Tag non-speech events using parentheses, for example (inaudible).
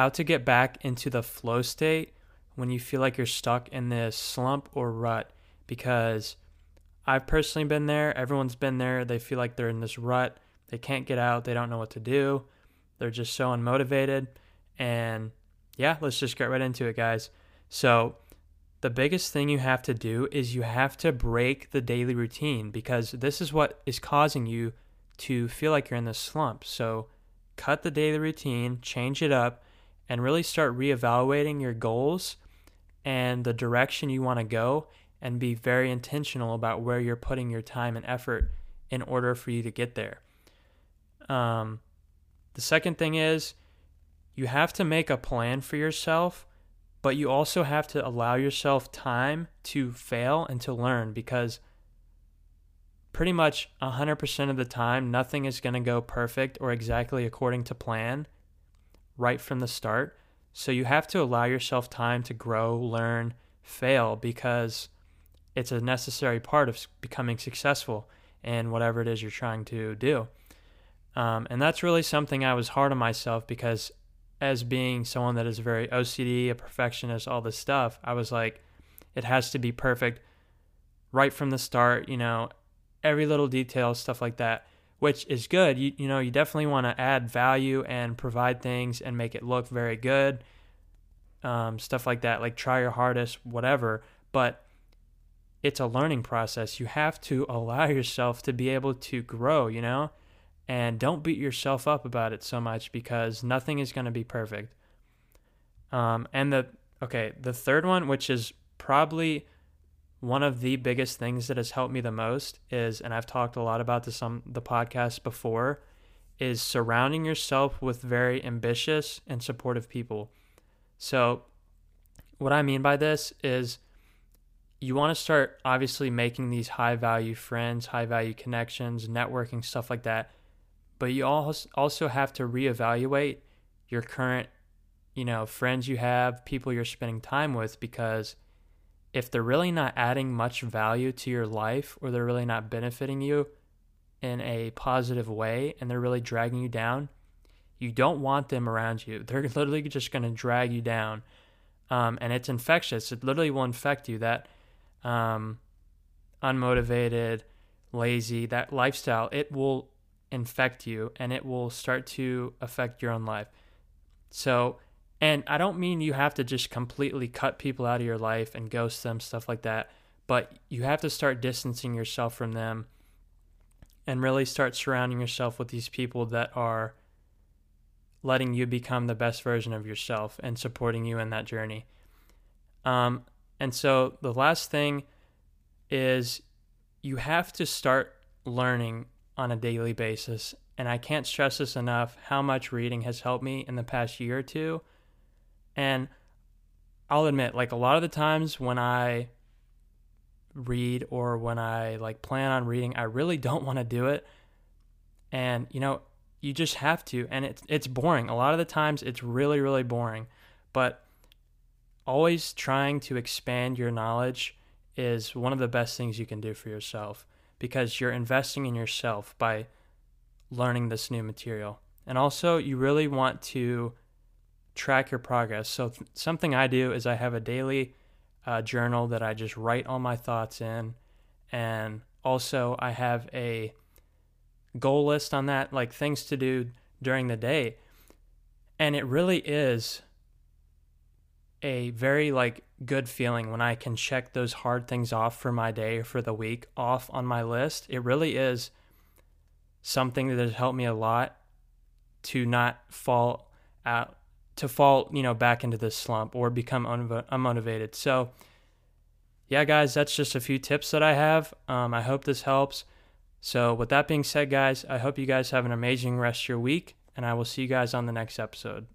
how to get back into the flow state when you feel like you're stuck in this slump or rut because I've personally been there. Everyone's been there. They feel like they're in this rut. They can't get out. They don't know what to do. They're just so unmotivated. And yeah, let's just get right into it, guys. So, the biggest thing you have to do is you have to break the daily routine because this is what is causing you to feel like you're in this slump. So, cut the daily routine, change it up, and really start reevaluating your goals and the direction you want to go and be very intentional about where you're putting your time and effort in order for you to get there. Um, the second thing is you have to make a plan for yourself, but you also have to allow yourself time to fail and to learn because pretty much 100% of the time, nothing is going to go perfect or exactly according to plan right from the start. So you have to allow yourself time to grow, learn, fail because it's a necessary part of becoming successful in whatever it is you're trying to do. Um, and that's really something I was hard on myself because, as being someone that is very OCD, a perfectionist, all this stuff, I was like, it has to be perfect right from the start, you know, every little detail, stuff like that, which is good. You, you know, you definitely want to add value and provide things and make it look very good, um, stuff like that, like try your hardest, whatever. But it's a learning process. You have to (laughs) allow yourself to be able to grow, you know? And don't beat yourself up about it so much because nothing is going to be perfect. Um, and the, okay, the third one, which is probably one of the biggest things that has helped me the most is, and I've talked a lot about this on the podcast before, is surrounding yourself with very ambitious and supportive people. So, what I mean by this is, you want to start obviously making these high value friends, high value connections, networking, stuff like that. But you also have to reevaluate your current, you know, friends you have, people you're spending time with, because if they're really not adding much value to your life or they're really not benefiting you in a positive way and they're really dragging you down, you don't want them around you. (laughs) They're literally just going to drag you down. Um, and it's infectious. It literally will infect you. That um, unmotivated, lazy, that lifestyle, it will infect you and it will start to affect your own life. So, and I don't mean you have to just completely cut people out of your life and ghost them, stuff like that, but you have to start distancing yourself from them and really start surrounding yourself with these people that are letting you become the best version of yourself and supporting you in that journey. Um, and so the last thing is you have to start learning on a daily basis. And I can't stress this enough how much reading has helped me in the past year or two. And I'll admit, like a lot of the times when I read or when I like plan on reading, I really don't want to do it. And you know, you just have to and it's it's boring. A lot of the times it's really really boring. But always trying to expand your knowledge is one of the best things you can do for yourself because you're investing in yourself by learning this new material. And also, you really want to track your progress. So, th- something I do is I have a daily uh, journal that I just write all my thoughts in. And also, I have a goal list on that, like things to do during the day. And it really is a very like good feeling when I can check those hard things off for my day or for the week off on my list. It really is something that has helped me a lot to not fall out to fall, you know, back into this slump or become unmotivated. So, yeah, guys, that's just a few tips that I have. Um, I hope this helps. So, with that being said, guys, I hope you guys have an amazing rest of your week, and I will see you guys on the next episode.